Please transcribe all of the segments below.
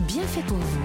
bien fait pour vous.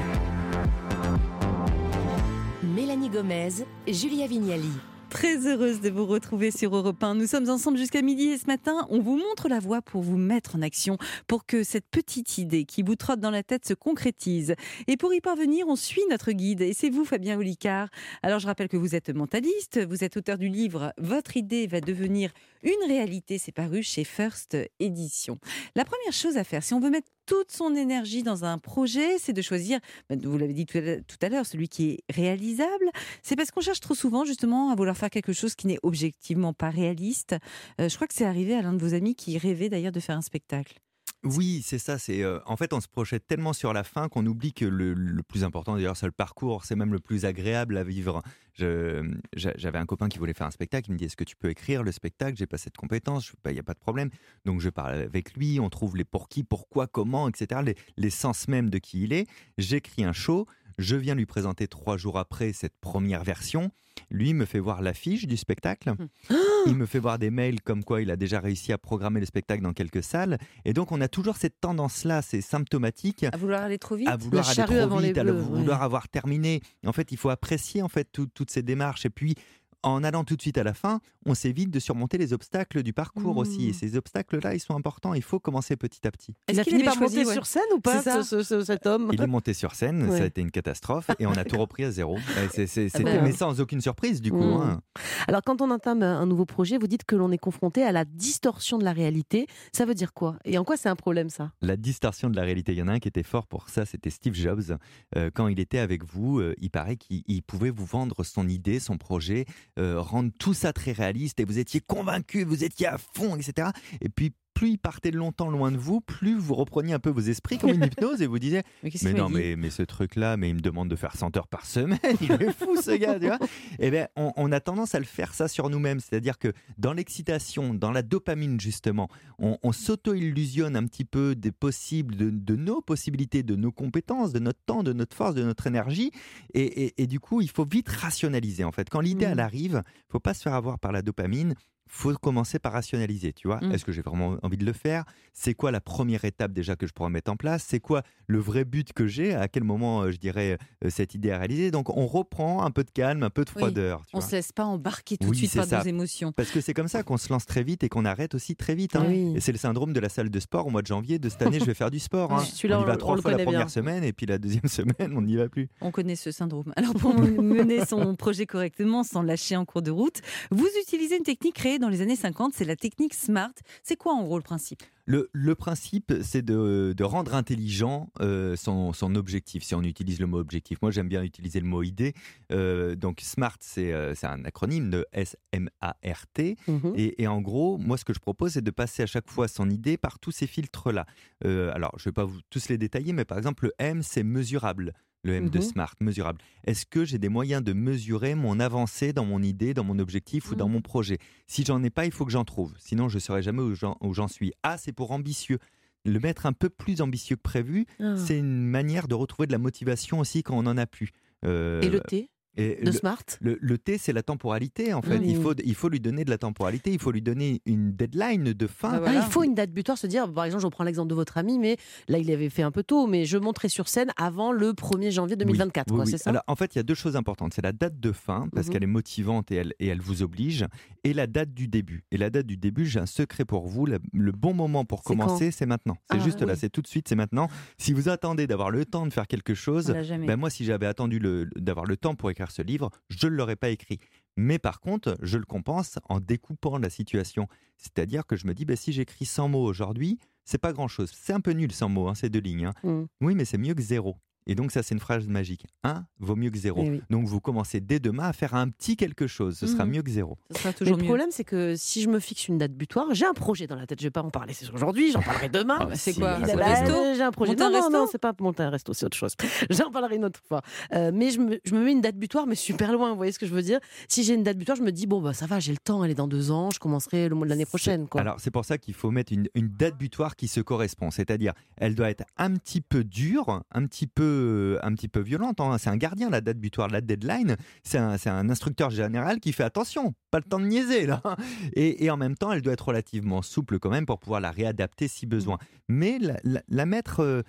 Mélanie Gomez, Julia Vignali. Très heureuse de vous retrouver sur Europe 1. Nous sommes ensemble jusqu'à midi et ce matin, on vous montre la voie pour vous mettre en action, pour que cette petite idée qui vous trotte dans la tête se concrétise. Et pour y parvenir, on suit notre guide et c'est vous, Fabien Olicard. Alors je rappelle que vous êtes mentaliste, vous êtes auteur du livre Votre idée va devenir une réalité. C'est paru chez First Edition. La première chose à faire, si on veut mettre toute son énergie dans un projet, c'est de choisir, ben, vous l'avez dit tout à l'heure, celui qui est réalisable. C'est parce qu'on cherche trop souvent justement à vouloir faire quelque chose qui n'est objectivement pas réaliste. Euh, je crois que c'est arrivé à l'un de vos amis qui rêvait d'ailleurs de faire un spectacle. Oui, c'est ça. C'est euh, en fait, on se projette tellement sur la fin qu'on oublie que le, plus important, d'ailleurs, c'est le parcours. C'est même le plus agréable à vivre. J'avais un copain qui voulait faire un spectacle. Il me dit Est-ce que tu peux écrire le spectacle? J'ai pas cette compétence. Il n'y a pas de problème. Donc je parle avec lui. On trouve les pour qui, pourquoi, comment, etc. Les, les sens même de qui il est. J'écris un show. Je viens lui présenter trois jours après cette première version. Lui me fait voir l'affiche du spectacle. Il me fait voir des mails comme quoi il a déjà réussi à programmer le spectacle dans quelques salles. Et donc on a toujours cette tendance-là, c'est symptomatique. À vouloir aller trop vite. À vouloir aller trop vite, à vouloir avoir terminé. En fait, il faut apprécier en fait toutes ces démarches. Et puis en allant tout de suite à la fin, on s'évite de surmonter les obstacles du parcours aussi. Et mmh. ces obstacles-là, ils sont importants. Il faut commencer petit à petit. Est-ce qu'il a fini monter sur scène ou pas, cet homme? Il est monté sur scène, ça a été une catastrophe. Et on a tout repris à zéro. C'était, ah ben. mais sans aucune surprise, du coup. Mmh. Hein. Alors, quand on entame un nouveau projet, vous dites que l'on est confronté à la distorsion de la réalité. Ça veut dire quoi? Et en quoi c'est un problème, ça? La distorsion de la réalité. Il y en a un qui était fort pour ça, c'était Steve Jobs. Euh, quand il était avec vous, euh, il paraît qu'il pouvait vous vendre son idée, son projet euh, rendre tout ça très réaliste et vous étiez convaincu, vous étiez à fond, etc. Et puis plus il partait longtemps loin de vous, plus vous repreniez un peu vos esprits comme une hypnose et vous disiez Mais, non, mais, mais, ce truc-là, mais il me demande de faire 100 heures par semaine, il est fou ce gars, tu vois Et eh bien, on, a tendance à le faire ça sur nous-mêmes, c'est-à-dire que dans l'excitation, dans la dopamine justement, on, s'auto-illusionne un petit peu des possibles, de, nos possibilités, de nos compétences, de notre temps, de notre force, de notre énergie, et, du coup, il faut vite rationaliser en fait. Quand l'idée, elle mmh. arrive, il faut pas se faire avoir par la dopamine, faut commencer par rationaliser, tu vois. Mmh. Est-ce que j'ai vraiment envie de le faire? C'est quoi la première étape déjà que je pourrais mettre en place? C'est quoi le vrai but que j'ai? À quel moment, euh, je dirais, euh, cette idée à réaliser Donc, on reprend un peu de calme, un peu de froideur. on ne se laisse pas embarquer tout de suite par nos émotions. Parce que c'est comme ça qu'on se lance très vite et qu'on arrête aussi très vite. Hein. Et c'est le syndrome de la salle de sport. Au mois de janvier de cette année, je vais faire du sport. Hein. on y va trois fois la première semaine et puis la deuxième semaine, on n'y va plus. On connaît ce syndrome. Alors, pour mener son projet correctement sans lâcher en cours de route, vous utilisez une technique créée dans les années 50, c'est la technique SMART. C'est quoi en gros le principe? Le, le, principe, c'est de, de, rendre intelligent euh, son, son, objectif, si on utilise le mot objectif. Moi, j'aime bien utiliser le mot idée. Euh, donc, SMART, euh, c'est un acronyme de S-M-A-R-T. Mhm. et, et, en gros, moi, ce que je propose, c'est de passer à chaque fois son idée par tous ces filtres-là. alors, je ne vais pas vous tous les détailler, mais par exemple, le M, c'est mesurable le M de mmh SMART, mesurable. Est-ce que j'ai des moyens de mesurer mon avancée dans mon idée, dans mon objectif ou dans mmh. mon projet? Si j'en ai pas, il faut que j'en trouve. Sinon, je ne saurai jamais où j'en suis. A, c'est pour ambitieux. Le mettre un peu plus ambitieux que prévu, ah. c'est une manière de retrouver de la motivation aussi quand on en a plus. Euh, Et le T de le, Smart le, T, c'est la temporalité, en fait. Il, faut, il faut lui donner de la temporalité, il faut lui donner une deadline de fin. Ah, il faut une date butoir, se dire, par exemple, je reprends l'exemple de votre ami, mais là, il avait fait un peu tôt, mais je monterai sur scène avant le 1er janvier 2024, c'est ça Alors, En fait, il y a deux choses importantes. C'est la date de fin, parce mhm. qu'elle est motivante et elle, et elle vous oblige, et la date du début. Et la date du début, j'ai un secret pour vous. Le, bon moment pour commencer, c'est maintenant. C'est ah, juste là, c'est tout de suite, c'est maintenant. Si vous attendez d'avoir le temps de faire quelque chose, ben moi, si j'avais attendu d'avoir le temps pour écrire ce livre, je ne l'aurais pas écrit. Mais par contre, je le compense en découpant la situation. C'est-à-dire que je me dis, bah, si j'écris 100 mots aujourd'hui, c'est pas grand-chose. C'est un peu nul 100 mots, hein, c'est deux lignes. Hein. Mmh. Oui, mais c'est mieux que zéro. Et donc ça, c'est une phrase magique. Un vaut mieux que zéro. Eh donc vous commencez dès demain à faire un petit quelque chose. Ce sera mhm. mieux que zéro. le problème, c'est que si je me fixe une date butoir, j'ai un projet dans la tête. Je vais pas en parler c'est aujourd'hui, j'en parlerai demain. Ah, c'est quoi J'ai un projet. non, non, non, c'est pas monter un resto, c'est autre chose. J'en parlerai une autre fois. Euh, mais je me, je me, mets une date butoir, mais super loin. Vous voyez ce que je veux dire? Si j'ai une date butoir, je me dis bon bah ça va, j'ai le temps. Elle est dans deux ans. Je commencerai le mois de l'année prochaine. Quoi. Alors c'est pour ça qu'il faut mettre une, une, date butoir qui se correspond. C'est-à-dire, elle doit être un petit peu dure, un petit peu, un petit peu violente. Hein. C'est un gardien, la date butoir, la deadline. C'est un, instructeur général qui fait attention, pas le temps de niaiser là. Et, en même temps, elle doit être relativement souple quand même pour pouvoir la réadapter si besoin. Mais la, mettre euh,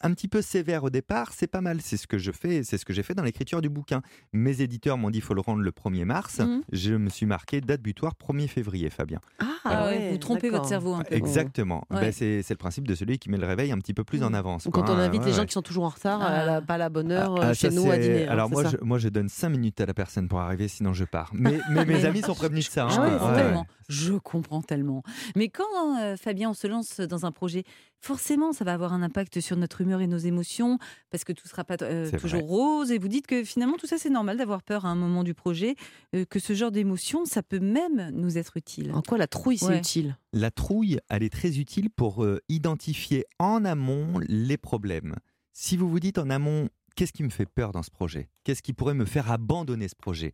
un petit peu sévère au départ, c'est pas mal. C'est ce que je fais, c'est ce que j'ai fait dans l'écriture du bouquin. Mes éditeurs m'ont dit faut le rendre le 1er mars. Mhm. Je me suis marqué date butoir 1er février, Fabien. Ah, ouais, vous trompez votre cerveau un peu. Exactement. Ouais. Ben, c'est le principe de celui qui met le réveil un petit peu plus en Mhm. avance. Ou quoi, Quand on hein. invite Ouais, les gens ouais. qui sont toujours en retard, à la- Ah. pas à la bonne heure, Ah, euh, ça, chez nous à dîner. hein, Alors moi je, moi, je donne 5 minutes à la personne pour arriver, sinon je pars. Mais, mes amis sont prévenus de ça. Je hein. comprends. Je comprends tellement. Mais quand, euh, Fabien, on se lance dans un projet, forcément, ça va avoir un impact sur notre humeur et nos émotions, parce que tout ne sera pas euh, toujours vrai. rose. Et vous dites que finalement, tout ça, c'est normal d'avoir peur à un moment du projet, euh, que ce genre d'émotion, ça peut même nous être utile. En quoi la trouille, c'est Ouais. utile? La trouille, elle est très utile pour euh, identifier en amont les problèmes. Si vous vous dites en amont, qu'est-ce qui me fait peur dans ce projet? Qu'est-ce qui pourrait me faire abandonner ce projet?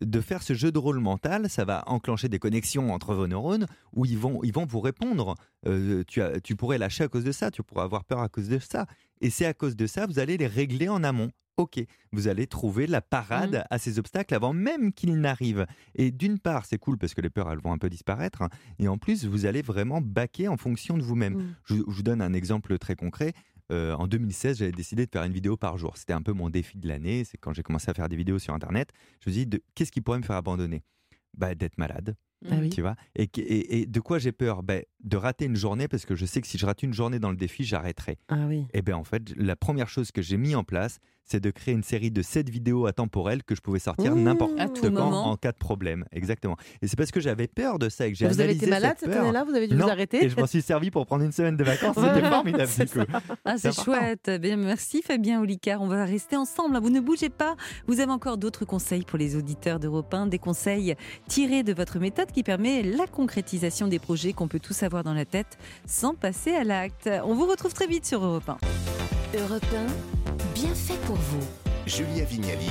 De faire ce jeu de rôle mental, ça va enclencher des connexions entre vos neurones où ils vont, ils vont vous répondre. Euh, tu, as, tu pourrais lâcher à cause de ça, tu pourrais avoir peur à cause de ça. Et c'est à cause de ça, vous allez les régler en amont. Ok, vous allez trouver la parade Mmh. à ces obstacles avant même qu'ils n'arrivent. Et d'une part, c'est cool parce que les peurs, elles vont un peu disparaître. hein. Et en plus, vous allez vraiment baquer en fonction de vous-même. Mm. Je, je vous donne un exemple très concret. Euh, en 2016, j'avais décidé de faire une vidéo par jour. C'était un peu mon défi de l'année. C'est quand j'ai commencé à faire des vidéos sur Internet. Je me suis dit, qu'est-ce qui pourrait me faire abandonner? Bah, D'être malade, Ah oui. tu vois? Et, que- et- et de quoi j'ai peur? Bah, De rater une journée parce que je sais que si je rate une journée dans le défi, j'arrêterai. Ah oui. Et bien en fait, la première chose que j'ai mis en place, c'est de créer une série de 7 vidéos atemporelles que je pouvais sortir n'importe quand moment. en cas de problème. Exactement. Et c'est parce que j'avais peur de ça et que j'ai Vous avez été malade cette cette année-là? Vous avez dû Non, vous arrêter? Et je m'en suis servi pour prendre une semaine de vacances. Voilà, C'était formidable. c'est du coup. Ah, c'est C'est important. chouette. Bien, merci Fabien Olicard. On va rester ensemble. Vous ne bougez pas. Vous avez encore d'autres conseils pour les auditeurs d'Europe 1, des conseils tirés de votre méthode qui permet la concrétisation des projets qu'on peut tous avoir dans la tête sans passer à l'acte. On vous retrouve très vite sur Europe 1. Europe 1, bien fait pour vous. Julia Vignali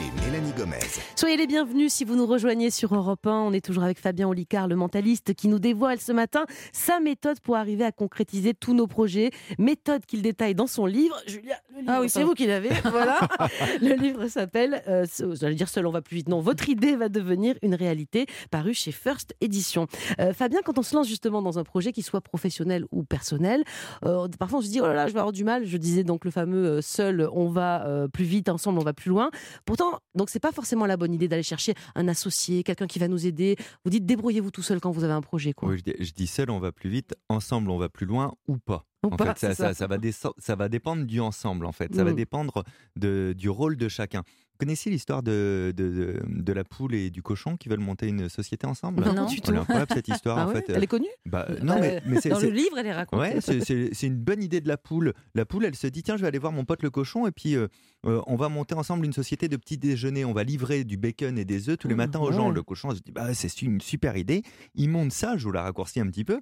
et Mélanie Gomez. Soyez les bienvenus si vous nous rejoignez sur Europe 1. On est toujours avec Fabien Olicard, le mentaliste, qui nous dévoile ce matin sa méthode pour arriver à concrétiser tous nos projets. Méthode qu'il détaille dans son livre. Julia, le livre, Ah oui, c'est vous qui l'avez. Voilà. le livre s'appelle, euh, j'allais dire seul on va plus vite. Non, votre idée va devenir une réalité, paru chez First Edition. Euh, Fabien, quand on se lance justement dans un projet qui soit professionnel ou personnel, euh, parfois on se dit oh là là, je vais avoir du mal. Je disais donc le fameux euh, seul on va euh, plus vite, ensemble on va plus loin. Pourtant, donc c'est pas forcément la bonne idée d'aller chercher un associé, quelqu'un qui va nous aider. Vous dites débrouillez-vous tout seul quand vous avez un projet, quoi. Oui, je, dis, je dis seul, on va plus vite. Ensemble, on va plus loin ou pas. Ou en pas, fait, ça, va ça va dépendre du ensemble. En fait, ça va Mm. dépendre de, du rôle de chacun. Vous connaissez l'histoire de, de, de- de la poule et du cochon qui veulent monter une société ensemble? Non, non. du Elle tout. est incroyable cette histoire. Ah en ouais? fait, Elle est connue? Bah, euh, non, Bah, mais, mais c'est- Dans le livre, elle est racontée. Ouais, c'est- une bonne idée de la poule. La poule, elle se dit tiens, je vais aller voir mon pote le cochon et puis euh, euh, on va monter ensemble une société de petits déjeuners. On va livrer du bacon et des œufs tous les Mmh, matins aux gens. Le cochon se dit bah c'est une super idée. Il monte ça, je vous la raccourcis un petit peu.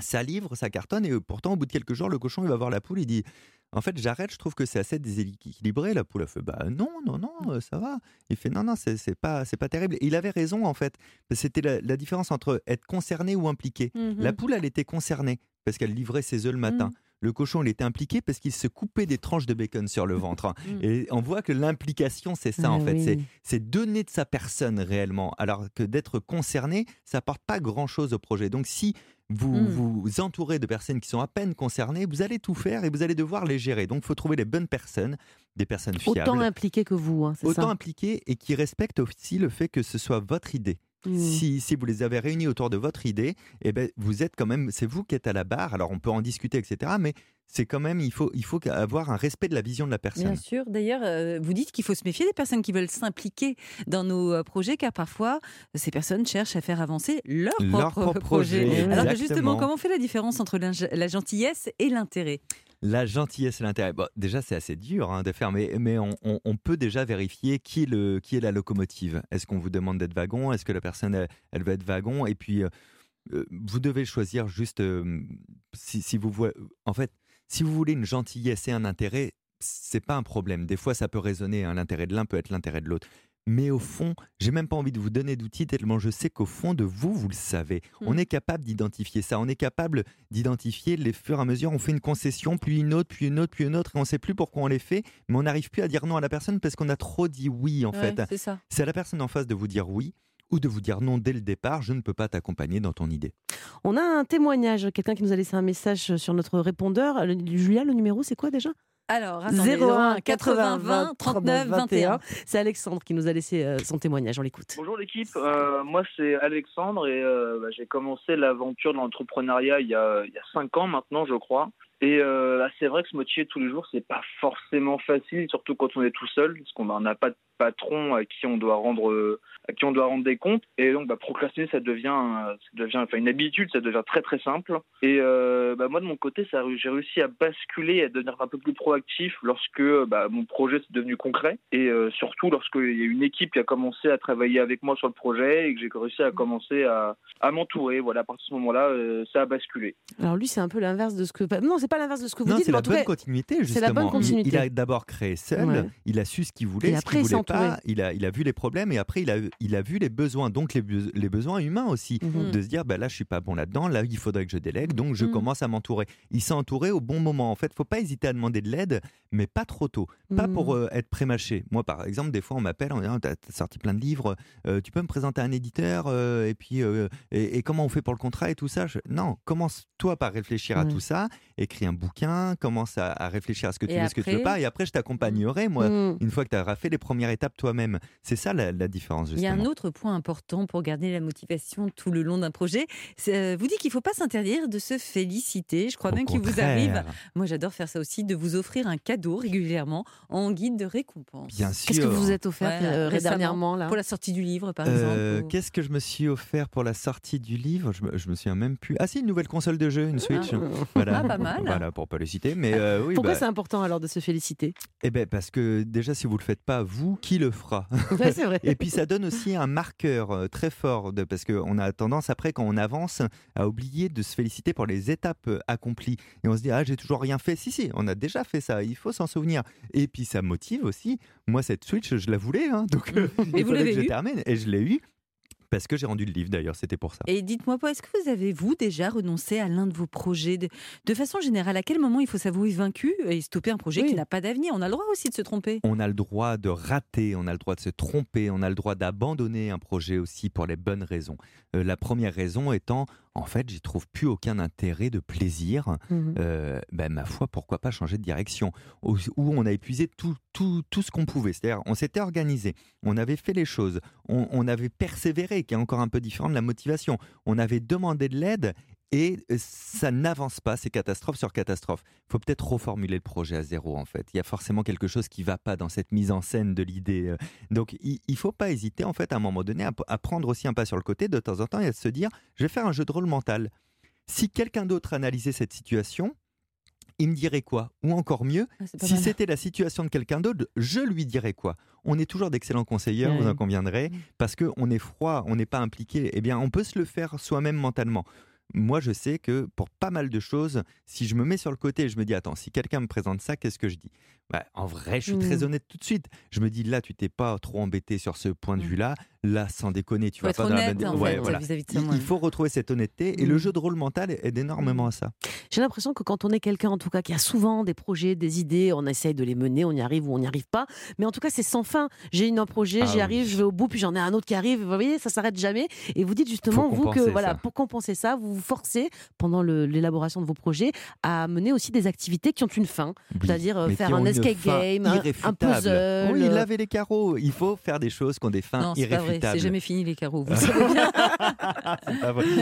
Ça livre, ça cartonne et euh, pourtant au bout de quelques jours, le cochon il va voir la poule, il dit en fait j'arrête, je trouve que c'est assez déséquilibré. La poule a fait bah non non non euh, ça va. Il fait non non c'est pas c'est pas terrible. Et il avait raison en fait. C'était la, la différence entre être concerné ou impliqué. Mhm. La poule, elle était concernée parce qu'elle livrait ses œufs le matin. Mhm. Le cochon, il était impliqué parce qu'il se coupait des tranches de bacon sur le ventre. Mhm. Et on voit que l'implication, c'est ça en Ah fait. oui. C'est- donner de sa personne réellement. Alors que d'être concerné, ça apporte pas grand-chose au projet. Donc si vous Mhm. vous entourez de personnes qui sont à peine concernées, vous allez tout faire et vous allez devoir les gérer. Donc il faut trouver les bonnes personnes, des personnes fiables. Autant impliqué que vous, hein, Autant ça impliquées et qui respectent aussi le fait que ce soit votre idée. Mmh. Si, si vous les avez réunis autour de votre idée, eh ben, vous êtes quand même, c'est vous qui êtes à la barre. Alors on peut en discuter, etc. Mais c'est quand même, il faut, il faut avoir un respect de la vision de la personne. Bien sûr. D'ailleurs, euh, vous dites qu'il faut se méfier des personnes qui veulent s'impliquer dans nos euh, projets, car parfois, ces personnes cherchent à faire avancer leur, Leur propre, propre projet. projet, Alors que justement, comment on fait la différence entre la, la gentillesse et l'intérêt? La gentillesse et l'intérêt. Bon, déjà, c'est assez dur hein, de faire, mais, on, peut déjà vérifier qui est, la locomotive. Est-ce qu'on vous demande d'être wagon? Est-ce que la personne, elle, elle veut être wagon? Et puis, euh, euh, vous devez choisir juste euh, si, si vous voulez. En fait, si vous voulez une gentillesse et un intérêt, c'est pas un problème. Des fois, ça peut résonner. hein, L'intérêt de l'un peut être l'intérêt de l'autre. Mais au fond, j'ai même pas envie de vous donner d'outils tellement je sais qu'au fond de vous, vous le savez. On Mm. est capable d'identifier ça. On est capable d'identifier les fur et à mesure. On fait une concession, puis une autre, puis une autre, puis une autre, et on sait plus pourquoi on les fait, mais on n'arrive plus à dire non à la personne parce qu'on a trop dit oui en Ouais, fait. C'est ça. C'est à la personne en face de vous dire oui ou de vous dire non dès le départ, je ne peux pas t'accompagner dans ton idée. On a un témoignage, quelqu'un qui nous a laissé un message sur notre répondeur. Julia, le numéro, c'est quoi déjà? Alors, 01 80 20 39 21. C'est Alexandre qui nous a laissé euh, son témoignage. On l'écoute. Bonjour l'équipe. Euh, moi, c'est Alexandre et euh, bah, j'ai commencé l'aventure de l'entrepreneuriat il, il, y a 5 ans maintenant, je crois. Et bah, c'est vrai que se motiver tous les jours, c'est pas forcément facile, surtout quand on est tout seul, parce qu'on n'a pas de patron à qui on doit rendre à qui on doit rendre des comptes. Et donc, bah, procrastiner, ça devient, ça devient, enfin, une habitude, ça devient très très simple. Et euh, bah, moi, de mon côté, j'ai réussi à basculer, à devenir un peu plus proactif lorsque mon projet est devenu concret. Et euh, surtout lorsqu'il y a une équipe qui a commencé à travailler avec moi sur le projet et que j'ai réussi à commencer à, à m'entourer. Voilà, à partir de ce moment-là, euh, ça a basculé. Alors lui, c'est un peu l'inverse de ce que. Non, c'est pas l'inverse de ce que vous non, dites. C'est la, bonne continuité, justement. C'est la bonne continuité. Il, a d'abord créé seul, il a su ce qu'il voulait, ce qu'il voulait pas. Il a, il a vu les problèmes et après, il a, il a vu les besoins, donc les, les besoins humains aussi, mhm. de se dire, bah, là, je suis pas bon là-dedans, là, il faudrait que je délègue, donc je mhm. commence à m'entourer. Il s'est entouré au bon moment. En fait, faut pas hésiter à demander de l'aide, mais pas trop tôt, pas pour mhm. euh, être prémâché. Moi, par exemple, des fois, on m'appelle, on dit, tu as, sorti plein de livres, euh, tu peux me présenter un éditeur, euh, et puis, et, comment on fait pour le contrat et tout ça? Non, commence toi par réfléchir à tout ça, écris un bouquin, commence à, réfléchir à ce que tu veux, ce que tu veux pas, et après, je t'accompagnerai, moi, une fois que tu auras fait les premières étapes toi-même. C'est ça la, la différence, justement. Il y a un autre point important pour garder la motivation tout le long d'un projet. Euh, vous dites qu'il ne faut pas s'interdire de se féliciter. Je crois même qu'il vous arrive, moi j'adore faire ça aussi, de vous offrir un cadeau régulièrement en guide de récompense. Bien sûr. Qu'est-ce que vous vous êtes offert euh, dernièrement là? Pour la sortie du livre, par euh, exemple Qu'est-ce que je me suis offert pour la sortie du livre? Je me, me souviens même plus. Ah si, une nouvelle console de jeu, une Switch. Ah, voilà. Ah, pas mal. Voilà, pour pas le citer. Mais oui, Pourquoi bah c'est important alors de se féliciter? Eh ben parce que déjà, si vous le faites pas, vous, qui le fera? C'est vrai. Et puis ça donne aussi un marqueur très fort, de, parce qu'on a tendance après, quand on avance, à oublier de se féliciter pour les étapes accomplies. Et on se dit, ah, j'ai toujours rien fait. Si, si, on a déjà fait ça, il faut s'en souvenir. Et puis ça motive aussi. Moi, cette Switch, je la voulais, hein, donc et vous l'avez eu et je l'ai eu. Parce que j'ai rendu le livre d'ailleurs, c'était pour ça. Et dites-moi, est-ce que vous avez, vous, déjà renoncé à l'un de vos projets de, façon générale, à quel moment il faut s'avouer vaincu et stopper un projet qui n'a pas d'avenir? On a le droit aussi de se tromper. On a le droit de rater, on a le droit de se tromper, on a le droit d'abandonner un projet aussi pour les bonnes raisons. Euh, la première raison étant, en fait, j'y trouve plus aucun intérêt de plaisir. Mmh euh, ben, ma foi, pourquoi pas changer de direction? Où, on a épuisé tout, tout, tout ce qu'on pouvait. C'est-à-dire, on s'était organisé, on avait fait les choses, on, on avait persévéré, qui est encore un peu différent de la motivation. On avait demandé de l'aide et euh, ça n'avance pas, c'est catastrophe sur catastrophe. Il faut peut-être reformuler le projet à zéro, en fait. Il y a forcément quelque chose qui ne va pas dans cette mise en scène de l'idée. Euh. Donc, il ne faut pas hésiter, en fait, à un moment donné, à, prendre aussi un pas sur le côté de temps en temps et à se dire, je vais faire un jeu de rôle mental. Si quelqu'un d'autre analysait cette situation, il me dirait quoi? Ou encore mieux, ah, si c'était la situation de quelqu'un d'autre, je lui dirais quoi? On est toujours d'excellents conseillers, vous en conviendrez, parce qu'on est froid, on n'est pas impliqué. Eh bien, on peut se le faire soi-même mentalement moi, je sais que pour pas mal de choses, si je me mets sur le côté et je me dis, attends, si quelqu'un me présente ça, qu'est-ce que je dis? Bah, En vrai, je suis très mmh. honnête tout de suite. Je me dis, là, tu t'es pas trop embêté sur ce point de mmh. vue-là. Là, sans déconner, tu vas pas dans la il, faut retrouver cette honnêteté et le mmh. jeu de rôle mental aide énormément à ça. J'ai l'impression que quand on est quelqu'un, en tout cas, qui a souvent des projets, des idées, on essaye de les mener, on y arrive ou on n'y arrive pas. Mais en tout cas, c'est sans fin. J'ai un projet, ah j'y arrive, je vais au bout, puis j'en ai un autre qui arrive. Vous voyez, ça s'arrête jamais. Et vous dites justement, vous, que voilà, pour compenser ça, vous vous forcez pendant l'élaboration de vos projets à mener aussi des activités qui ont une fin. C'est-à-dire euh, faire un escape game, un, puzzle. Oui, laver les carreaux. Il faut faire des choses qui ont des fins non, irréfutables. C'est jamais fini les carreaux, vous savez bien.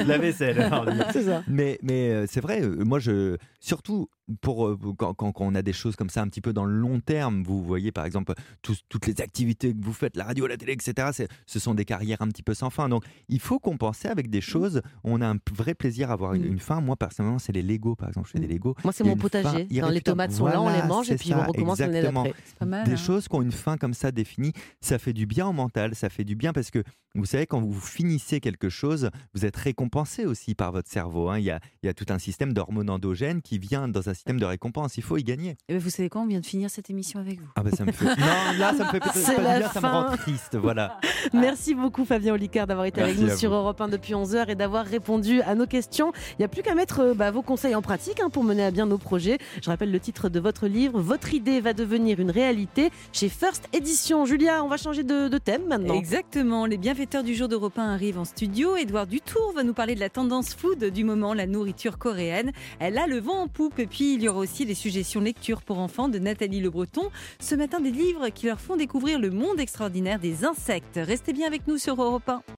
La vaisselle. c'est ça. Mais, mais euh, c'est vrai, euh, moi, je, surtout pour euh, quand, quand, on a des choses comme ça un petit peu dans le long terme, vous voyez par exemple toutes les activités que vous faites, la radio, la télé, etc. Ce sont des carrières un petit peu sans fin. Donc il faut compenser avec des choses. On a un vrai plaisir à avoir une, mmh. fin. Moi personnellement, c'est les Lego par exemple. Je fais des mmh. Lego. Moi c'est mon potager. Dans les tomates sont là, on les mange et puis on recommence l'année d'après. Des hein. choses qui ont une fin comme ça définie, ça fait du bien au mental, ça fait du bien parce que vous savez quand vous finissez quelque chose, vous êtes récompensé aussi par votre cerveau. Hein. Il, y a, il y a tout un système d'hormones endogènes qui vient dans un système de récompense. Il faut y gagner. Et eh ben, vous savez quoi On vient de finir cette émission avec vous. Ah ben ça me fait. non, là, ça me fait peut-être pas ça me rend triste. Voilà. Merci beaucoup, Fabien Olicard, d'avoir été avec nous sur Europe 1 depuis 11 heures et d'avoir répondu à nos questions. Il n'y a plus qu'à mettre euh, bah, vos conseils en pratique hein, pour mener à bien nos projets. Je rappelle le titre de votre livre Votre idée va devenir une réalité chez First Edition. Julia, on va changer de, de thème maintenant. Exactement. Les bienfaiteurs du jour d'Europe 1 arrivent en studio. Edouard Dutour va nous parler de la tendance food du moment, la nourriture coréenne. Elle a le vent en poupe. Et il y aura aussi les suggestions lecture pour enfants de Nathalie Le Breton. Ce matin, des livres qui leur font découvrir le monde extraordinaire des insectes. Restez bien avec nous sur Europe 1.